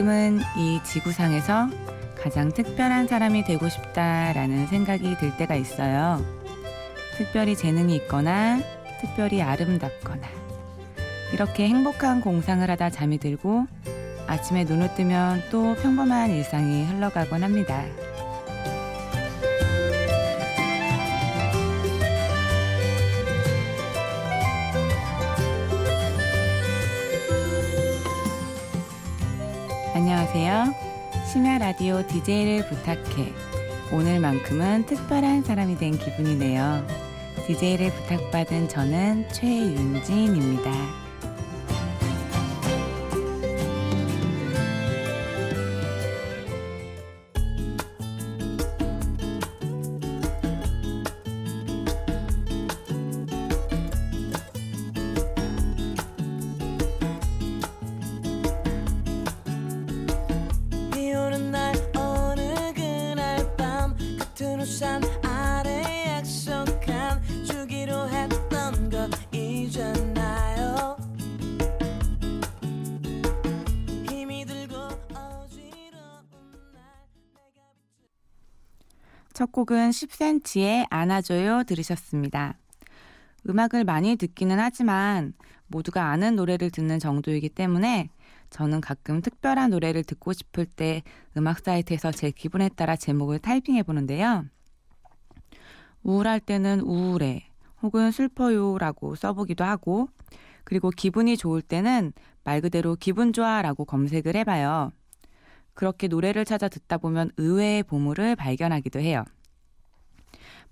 가끔은 이 지구상에서 가장 특별한 사람이 되고 싶다라는 생각이 들 때가 있어요. 특별히 재능이 있거나 특별히 아름답거나 이렇게 행복한 공상을 하다 잠이 들고 아침에 눈을 뜨면 또 평범한 일상이 흘러가곤 합니다. 안녕하세요. 심야 라디오 DJ를 부탁해. 오늘만큼은 특별한 사람이 된 기분이네요. DJ를 부탁받은 저는 최윤진입니다. 첫 곡은 10cm의 안아줘요 들으셨습니다. 음악을 많이 듣기는 하지만 모두가 아는 노래를 듣는 정도이기 때문에 저는 가끔 특별한 노래를 듣고 싶을 때 음악 사이트에서 제 기분에 따라 제목을 타이핑해 보는데요. 우울할 때는 우울해 혹은 슬퍼요라고 써보기도 하고 그리고 기분이 좋을 때는 말 그대로 기분 좋아라고 검색을 해봐요. 그렇게 노래를 찾아 듣다 보면 의외의 보물을 발견하기도 해요.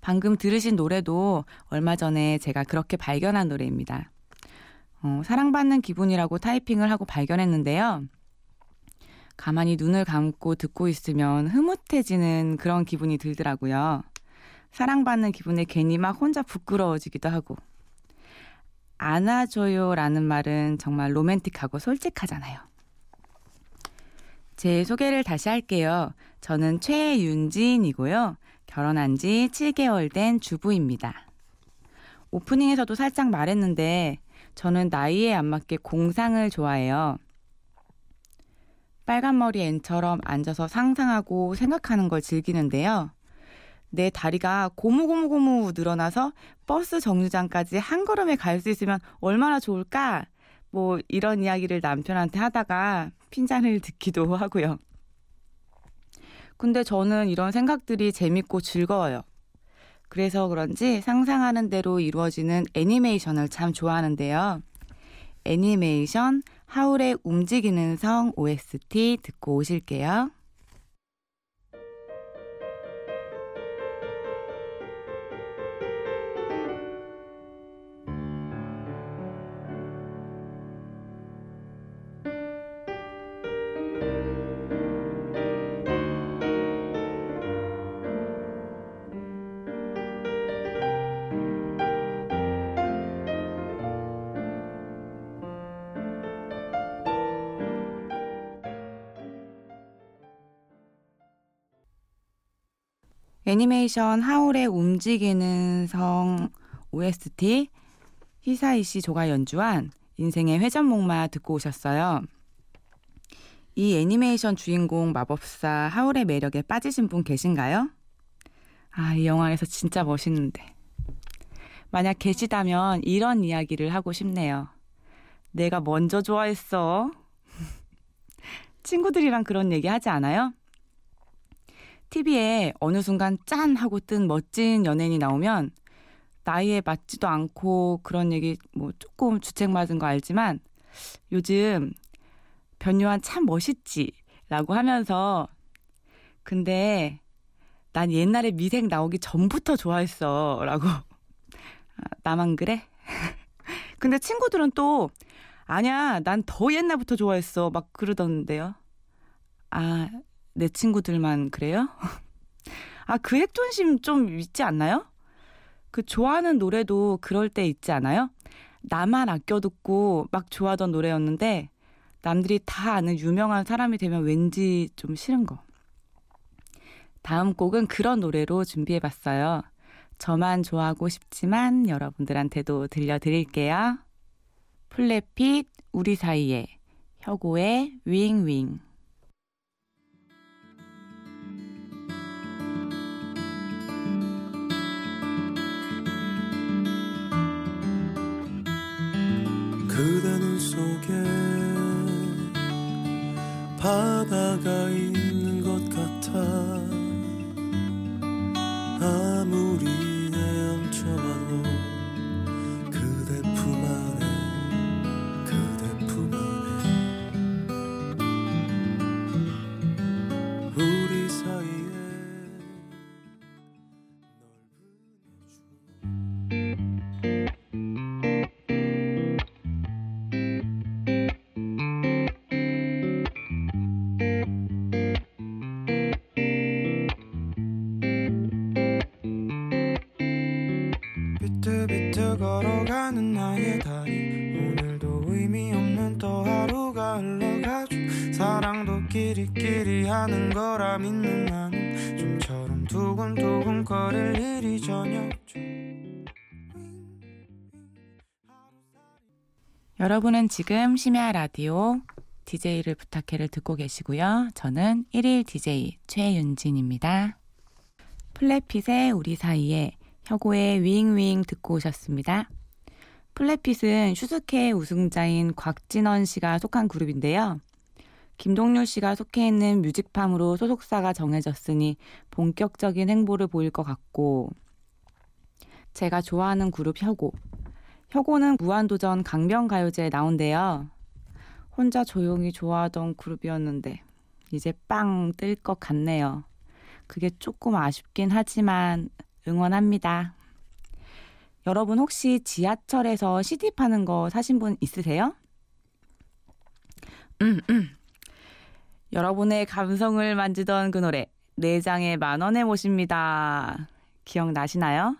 방금 들으신 노래도 얼마 전에 제가 그렇게 발견한 노래입니다. 어, 사랑받는 기분이라고 타이핑을 하고 발견했는데요. 가만히 눈을 감고 듣고 있으면 흐뭇해지는 그런 기분이 들더라고요. 사랑받는 기분에 괜히 막 혼자 부끄러워지기도 하고. 안아줘요라는 말은 정말 로맨틱하고 솔직하잖아요. 제 소개를 다시 할게요. 저는 최윤진이고요. 결혼한 지 7개월 된 주부입니다. 오프닝에서도 살짝 말했는데 저는 나이에 안 맞게 공상을 좋아해요. 빨간 머리 앤처럼 앉아서 상상하고 생각하는 걸 즐기는데요. 내 다리가 고무고무고무 늘어나서 버스 정류장까지 한 걸음에 갈 수 있으면 얼마나 좋을까? 뭐 이런 이야기를 남편한테 하다가 핀잔을 듣기도 하고요. 근데 저는 이런 생각들이 재밌고 즐거워요. 그래서 그런지 상상하는 대로 이루어지는 애니메이션을 참 좋아하는데요. 애니메이션 하울의 움직이는 성 OST 듣고 오실게요. 애니메이션 하울의 움직이는 성 OST 히사이 씨 조가 연주한 인생의 회전목마 듣고 오셨어요. 이 애니메이션 주인공 마법사 하울의 매력에 빠지신 분 계신가요? 아, 이 영화에서 진짜 멋있는데. 만약 계시다면 이런 이야기를 하고 싶네요. 내가 먼저 좋아했어. 친구들이랑 그런 얘기 하지 않아요? TV에 어느 순간 짠 하고 뜬 멋진 연예인이 나오면 나이에 맞지도 않고 그런 얘기 뭐 조금 주책 맞은 거 알지만 요즘 변요한 참 멋있지 라고 하면서 근데 난 옛날에 미생 나오기 전부터 좋아했어 라고. 아, 나만 그래? 근데 친구들은 또 아니야 난 더 옛날부터 좋아했어. 막 그러던데요. 아 내 친구들만 그래요? 아, 그 핵존심 좀 있지 않나요? 그 좋아하는 노래도 그럴 때 있지 않아요? 나만 아껴 듣고 막 좋아하던 노래였는데 남들이 다 아는 유명한 사람이 되면 왠지 좀 싫은 거. 다음 곡은 그런 노래로 준비해 봤어요. 저만 좋아하고 싶지만 여러분들한테도 들려드릴게요. 플래핏 우리 사이에 혁오의 윙윙 그대 눈 속에 바다가 하는 거라 믿는 나는 좀처럼 두근두근 거릴 일이 전혀 여러분은 지금 심야 라디오 DJ를 부탁해를 듣고 계시고요. 저는 1일 DJ 최윤진입니다. 플랫핏의 우리 사이에 혁오의 윙윙 듣고 오셨습니다. 플랫핏은 슈스케 우승자인 곽진언 씨가 속한 그룹인데요. 김동률 씨가 속해 있는 뮤직팜으로 소속사가 정해졌으니 본격적인 행보를 보일 것 같고 제가 좋아하는 그룹 혁오 혁오는 무한도전 강변가요제에 나온대요. 혼자 조용히 좋아하던 그룹이었는데 이제 빵 뜰 것 같네요. 그게 조금 아쉽긴 하지만 응원합니다. 여러분 혹시 지하철에서 CD 파는 거 사신 분 있으세요? 음, 음. 여러분의 감성을 만지던 그 노래 네 장에 만 원에 모십니다. 기억나시나요?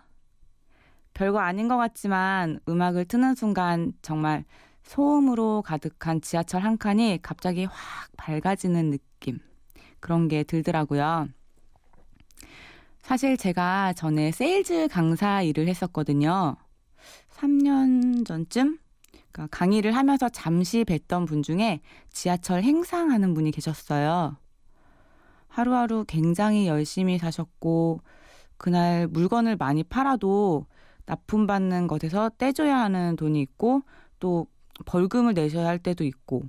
별거 아닌 것 같지만 음악을 트는 순간 정말 소음으로 가득한 지하철 한 칸이 갑자기 확 밝아지는 느낌. 그런 게 들더라고요. 사실 제가 전에 세일즈 강사 일을 했었거든요. 3년 전쯤? 그러니까 강의를 하면서 잠시 뵀던 분 중에 지하철 행상하는 분이 계셨어요. 하루하루 굉장히 열심히 사셨고, 그날 물건을 많이 팔아도 납품받는 것에서 떼줘야 하는 돈이 있고, 또 벌금을 내셔야 할 때도 있고,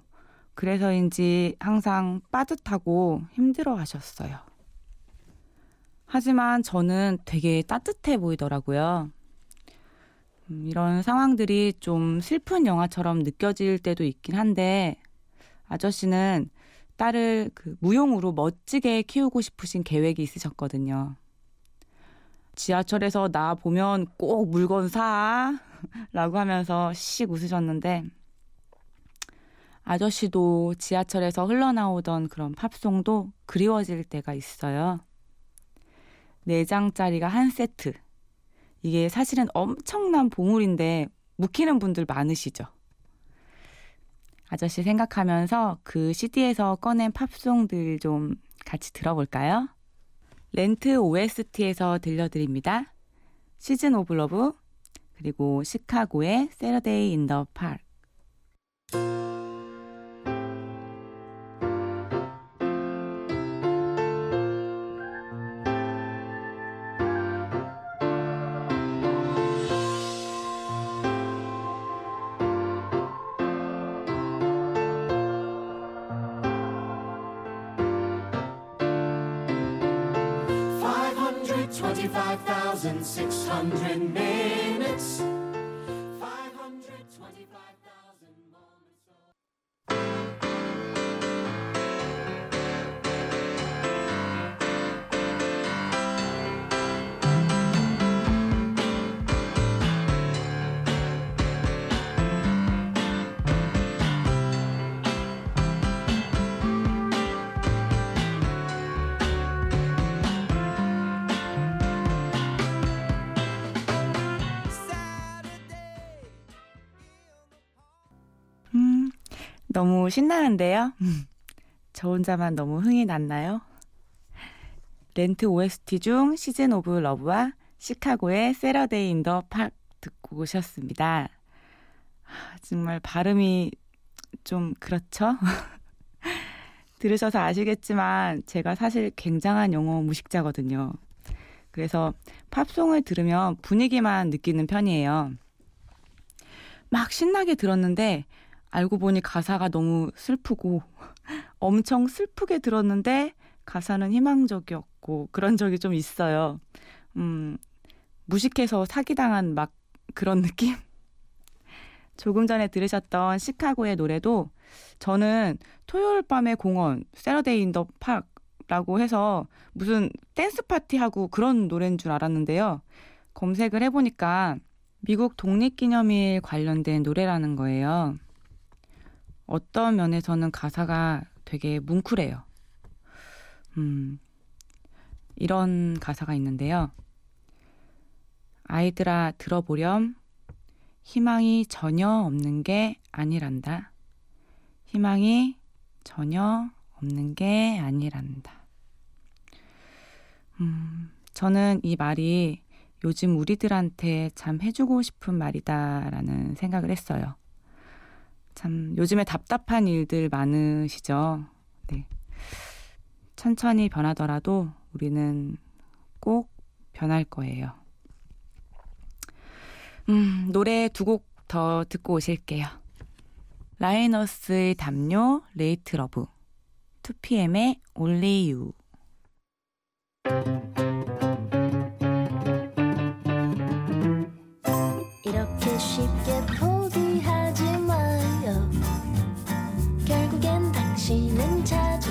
그래서인지 항상 빠듯하고 힘들어 하셨어요. 하지만 저는 되게 따뜻해 보이더라고요. 음, 이런 상황들이 좀 슬픈 영화처럼 느껴질 때도 있긴 한데, 아저씨는 딸을 그 무용으로 멋지게 키우고 싶으신 계획이 있으셨거든요. 지하철에서 나 보면 꼭 물건 사! 라고 하면서 씩 웃으셨는데, 아저씨도 지하철에서 흘러나오던 그런 팝송도 그리워질 때가 있어요. 4장짜리가 한 세트. 이게 사실은 엄청난 보물인데 묵히는 분들 많으시죠. 아저씨 생각하면서 그 CD에서 꺼낸 팝송들 좀 같이 들어볼까요? 렌트 OST에서 들려드립니다. Seasons of Love 그리고 시카고의 Saturday in the Park 25,600 minutes. 525. 너무 신나는데요? 저 혼자만 너무 흥이 났나요? 렌트 OST 중 Seasons of Love와 시카고의 Saturday in the Park 듣고 오셨습니다. 하, 정말 발음이 좀 그렇죠? 들으셔서 아시겠지만 제가 사실 굉장한 영어 무식자거든요. 그래서 팝송을 들으면 분위기만 느끼는 편이에요. 막 신나게 들었는데 알고 보니 가사가 너무 슬프고 엄청 슬프게 들었는데 가사는 희망적이었고 그런 적이 좀 있어요. 음, 무식해서 사기당한 막 그런 느낌? 조금 전에 들으셨던 시카고의 노래도 저는 토요일 밤의 공원, Saturday in the Park라고 해서 무슨 댄스 파티하고 그런 노래인 줄 알았는데요. 검색을 해보니까 미국 독립기념일 관련된 노래라는 거예요. 어떤 면에서는 가사가 되게 뭉클해요. 음, 이런 가사가 있는데요. 아이들아 들어보렴. 희망이 전혀 없는 게 아니란다. 희망이 전혀 없는 게 아니란다. 음, 저는 이 말이 요즘 우리들한테 참 해주고 싶은 말이다라는 생각을 했어요. 참 요즘에 답답한 일들 많으시죠? 네. 천천히 변하더라도 우리는 꼭 변할 거예요. 음, 노래 두 곡 더 듣고 오실게요. 라이너스의 담요, Late Love, 2PM의 Only You. 이렇게 쉽게 결국엔 당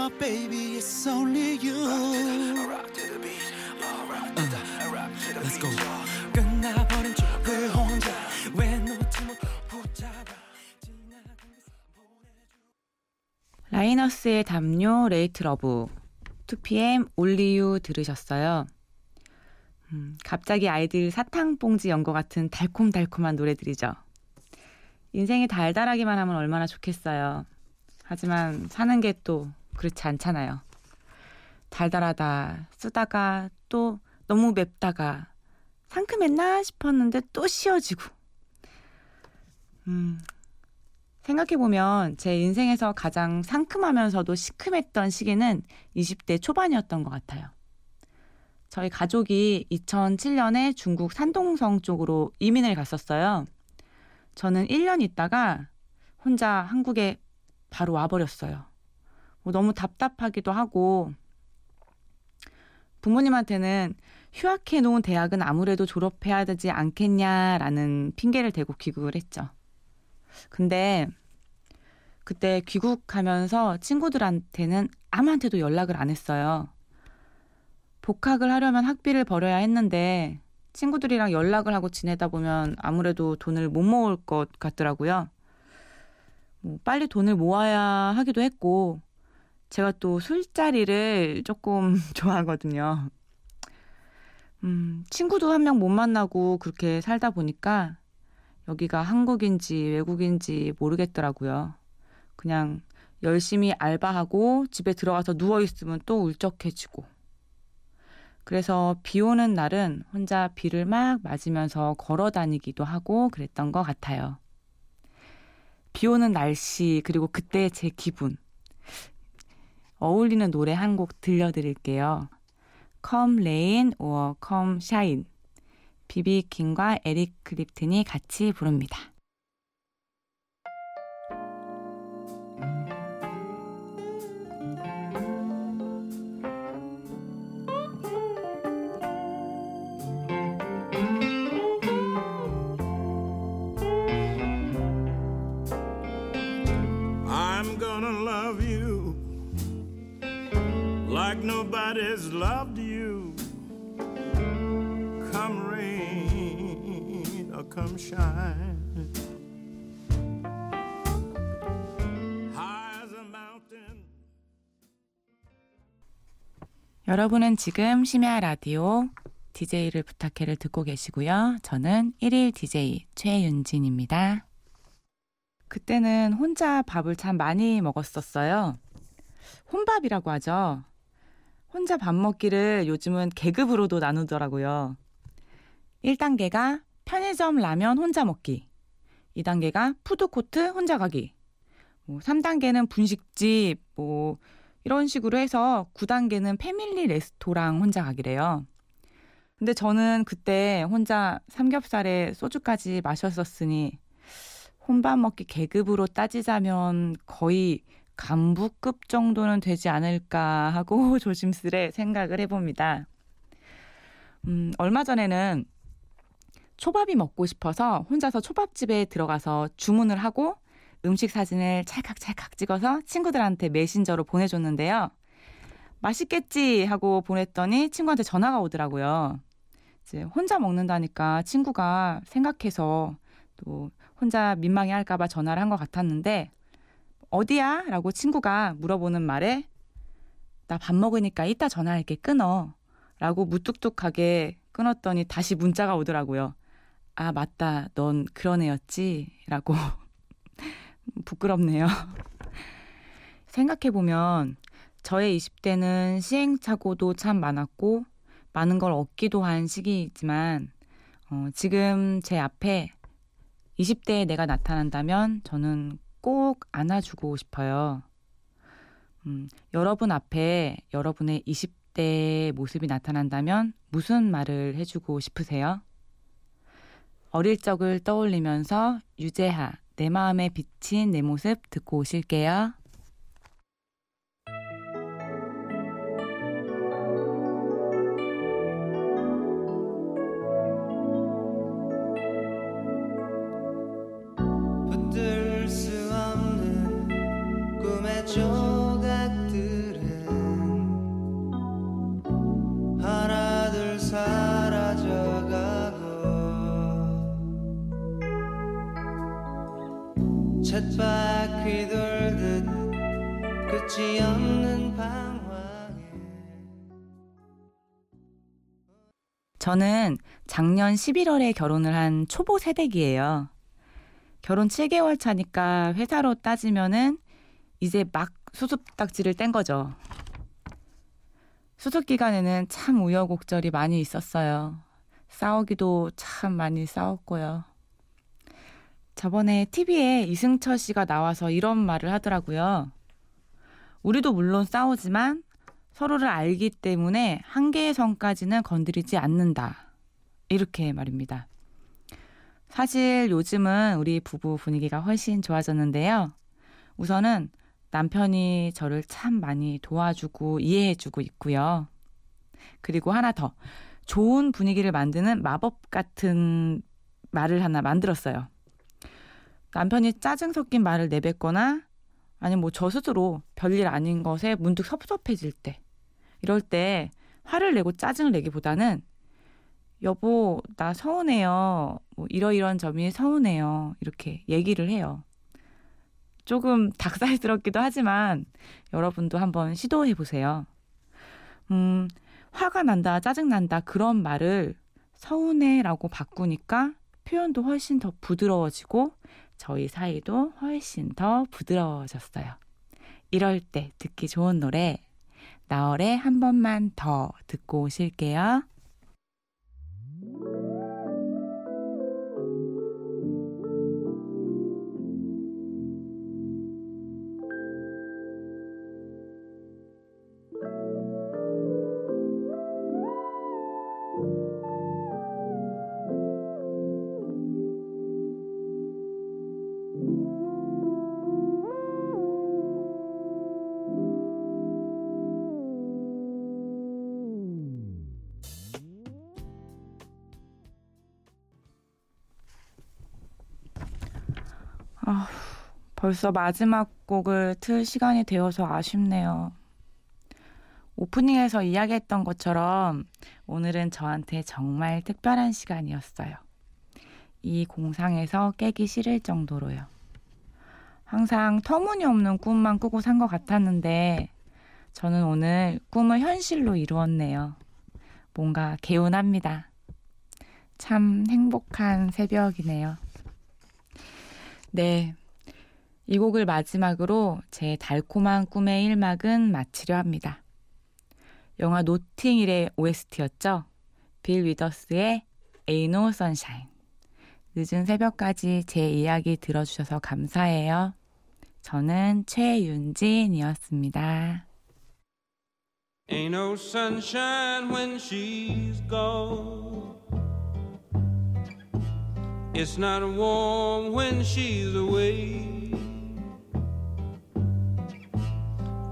my baby It's only you Let's go 끝나버린 척왜 혼자 왜 놓지 못 붙잡아 라이너스의 담요, Late Love, 2PM Only You 들으셨어요. 음, 갑자기 아이들 사탕 봉지 연것 같은 달콤달콤한 노래들이죠. 인생이 달달하기만 하면 얼마나 좋겠어요. 하지만 사는 게 또 그렇지 않잖아요. 달달하다 쓰다가 또 너무 맵다가 상큼했나 싶었는데 또 쉬어지고. 음, 생각해보면 제 인생에서 가장 상큼하면서도 시큼했던 시기는 20대 초반이었던 것 같아요. 저희 가족이 2007년에 중국 산동성 쪽으로 이민을 갔었어요. 저는 1년 있다가 혼자 한국에 바로 와버렸어요. 뭐 너무 답답하기도 하고 부모님한테는 휴학해 놓은 대학은 아무래도 졸업해야 되지 않겠냐라는 핑계를 대고 귀국을 했죠. 근데 그때 귀국하면서 친구들한테는 아무한테도 연락을 안 했어요. 복학을 하려면 학비를 벌어야 했는데 친구들이랑 연락을 하고 지내다 보면 아무래도 돈을 못 모을 것 같더라고요. 뭐 빨리 돈을 모아야 하기도 했고 제가 또 술자리를 조금 좋아하거든요. 음, 친구도 한 명 못 만나고 그렇게 살다 보니까 여기가 한국인지 외국인지 모르겠더라고요. 그냥 열심히 알바하고 집에 들어가서 누워있으면 또 울적해지고. 그래서 비 오는 날은 혼자 비를 막 맞으면서 걸어 다니기도 하고 그랬던 것 같아요. 비 오는 날씨, 그리고 그때 제 기분. 어울리는 노래 한 곡 들려드릴게요. Come Rain or Come Shine. 비비 킹과 에릭 클립튼이 같이 부릅니다. Nobody's loved you. Come rain or come shine. High as a mountain. 여러분은 지금 심야 라디오 DJ를 부탁해를 듣고 계시고요. 저는 1일 DJ 최윤진입니다. 그때는 혼자 밥을 참 많이 먹었었어요. 혼밥이라고 하죠. 혼자 밥 먹기를 요즘은 계급으로도 나누더라고요. 1단계가 편의점 라면 혼자 먹기. 2단계가 푸드코트 혼자 가기. 뭐 3단계는 분식집, 뭐 이런 식으로 해서 9단계는 패밀리 레스토랑 혼자 가기래요. 근데 저는 그때 혼자 삼겹살에 소주까지 마셨었으니 혼밥 먹기 계급으로 따지자면 거의 간부급 정도는 되지 않을까 하고 조심스레 생각을 해봅니다. 음, 얼마 전에는 초밥이 먹고 싶어서 혼자서 초밥집에 들어가서 주문을 하고 음식 사진을 찰칵찰칵 찍어서 친구들한테 메신저로 보내줬는데요. 맛있겠지 하고 보냈더니 친구한테 전화가 오더라고요. 이제 혼자 먹는다니까 친구가 생각해서 또 혼자 민망해 할까봐 전화를 한 것 같았는데 어디야? 라고 친구가 물어보는 말에 나 밥 먹으니까 이따 전화할게 끊어 라고 무뚝뚝하게 끊었더니 다시 문자가 오더라고요. 아 맞다 넌 그런 애였지? 라고 부끄럽네요. 생각해보면 저의 20대는 시행착오도 참 많았고 많은 걸 얻기도 한 시기이지만 어, 지금 제 앞에 20대의 내가 나타난다면 저는 꼭 안아주고 싶어요. 음, 여러분 앞에 여러분의 20대의 모습이 나타난다면 무슨 말을 해주고 싶으세요? 어릴 적을 떠올리면서 유재하, 내 마음에 비친 내 모습 듣고 오실게요. 저는 작년 11월에 결혼을 한 초보 세대기예요. 결혼 7개월 차니까 회사로 따지면은 이제 막 수습딱지를 뗀 거죠. 수습 기간에는 참 우여곡절이 많이 있었어요. 싸우기도 참 많이 싸웠고요. 저번에 TV에 이승철 씨가 나와서 이런 말을 하더라고요. 우리도 물론 싸우지만 서로를 알기 때문에 한계의 선까지는 건드리지 않는다. 이렇게 말입니다. 사실 요즘은 우리 부부 분위기가 훨씬 좋아졌는데요. 우선은 남편이 저를 참 많이 도와주고 이해해주고 있고요. 그리고 하나 더 좋은 분위기를 만드는 마법 같은 말을 하나 만들었어요. 남편이 짜증 섞인 말을 내뱉거나 아니면 뭐 저 스스로 별일 아닌 것에 문득 섭섭해질 때 이럴 때 화를 내고 짜증을 내기보다는 여보 나 서운해요. 뭐 이러이러한 점이 서운해요. 이렇게 얘기를 해요. 조금 닭살스럽기도 하지만 여러분도 한번 시도해 보세요. 음 화가 난다 짜증 난다 그런 말을 서운해라고 바꾸니까 표현도 훨씬 더 부드러워지고 저희 사이도 훨씬 더 부드러워졌어요. 이럴 때 듣기 좋은 노래 나얼의 한 번만 더 듣고 오실게요. 벌써 마지막 곡을 틀 시간이 되어서 아쉽네요. 오프닝에서 이야기했던 것처럼 오늘은 저한테 정말 특별한 시간이었어요. 이 공상에서 깨기 싫을 정도로요. 항상 터무니없는 꿈만 꾸고 산 것 같았는데 저는 오늘 꿈을 현실로 이루었네요. 뭔가 개운합니다. 참 행복한 새벽이네요. 네. 이 곡을 마지막으로 제 달콤한 꿈의 1막은 마치려 합니다. 영화 노팅힐의 OST였죠. 빌 위더스의 No Sunshine. 늦은 새벽까지 제 이야기 들어주셔서 감사해요. 저는 최윤진이었습니다. Ain't no sunshine when she's gone. It's not warm when she's away.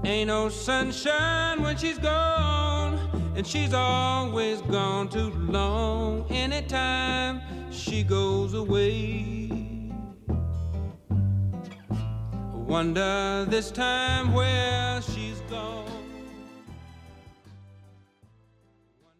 Ain't no sunshine when she's gone, and she's always gone too long. Anytime she goes away. I wonder this time where gone.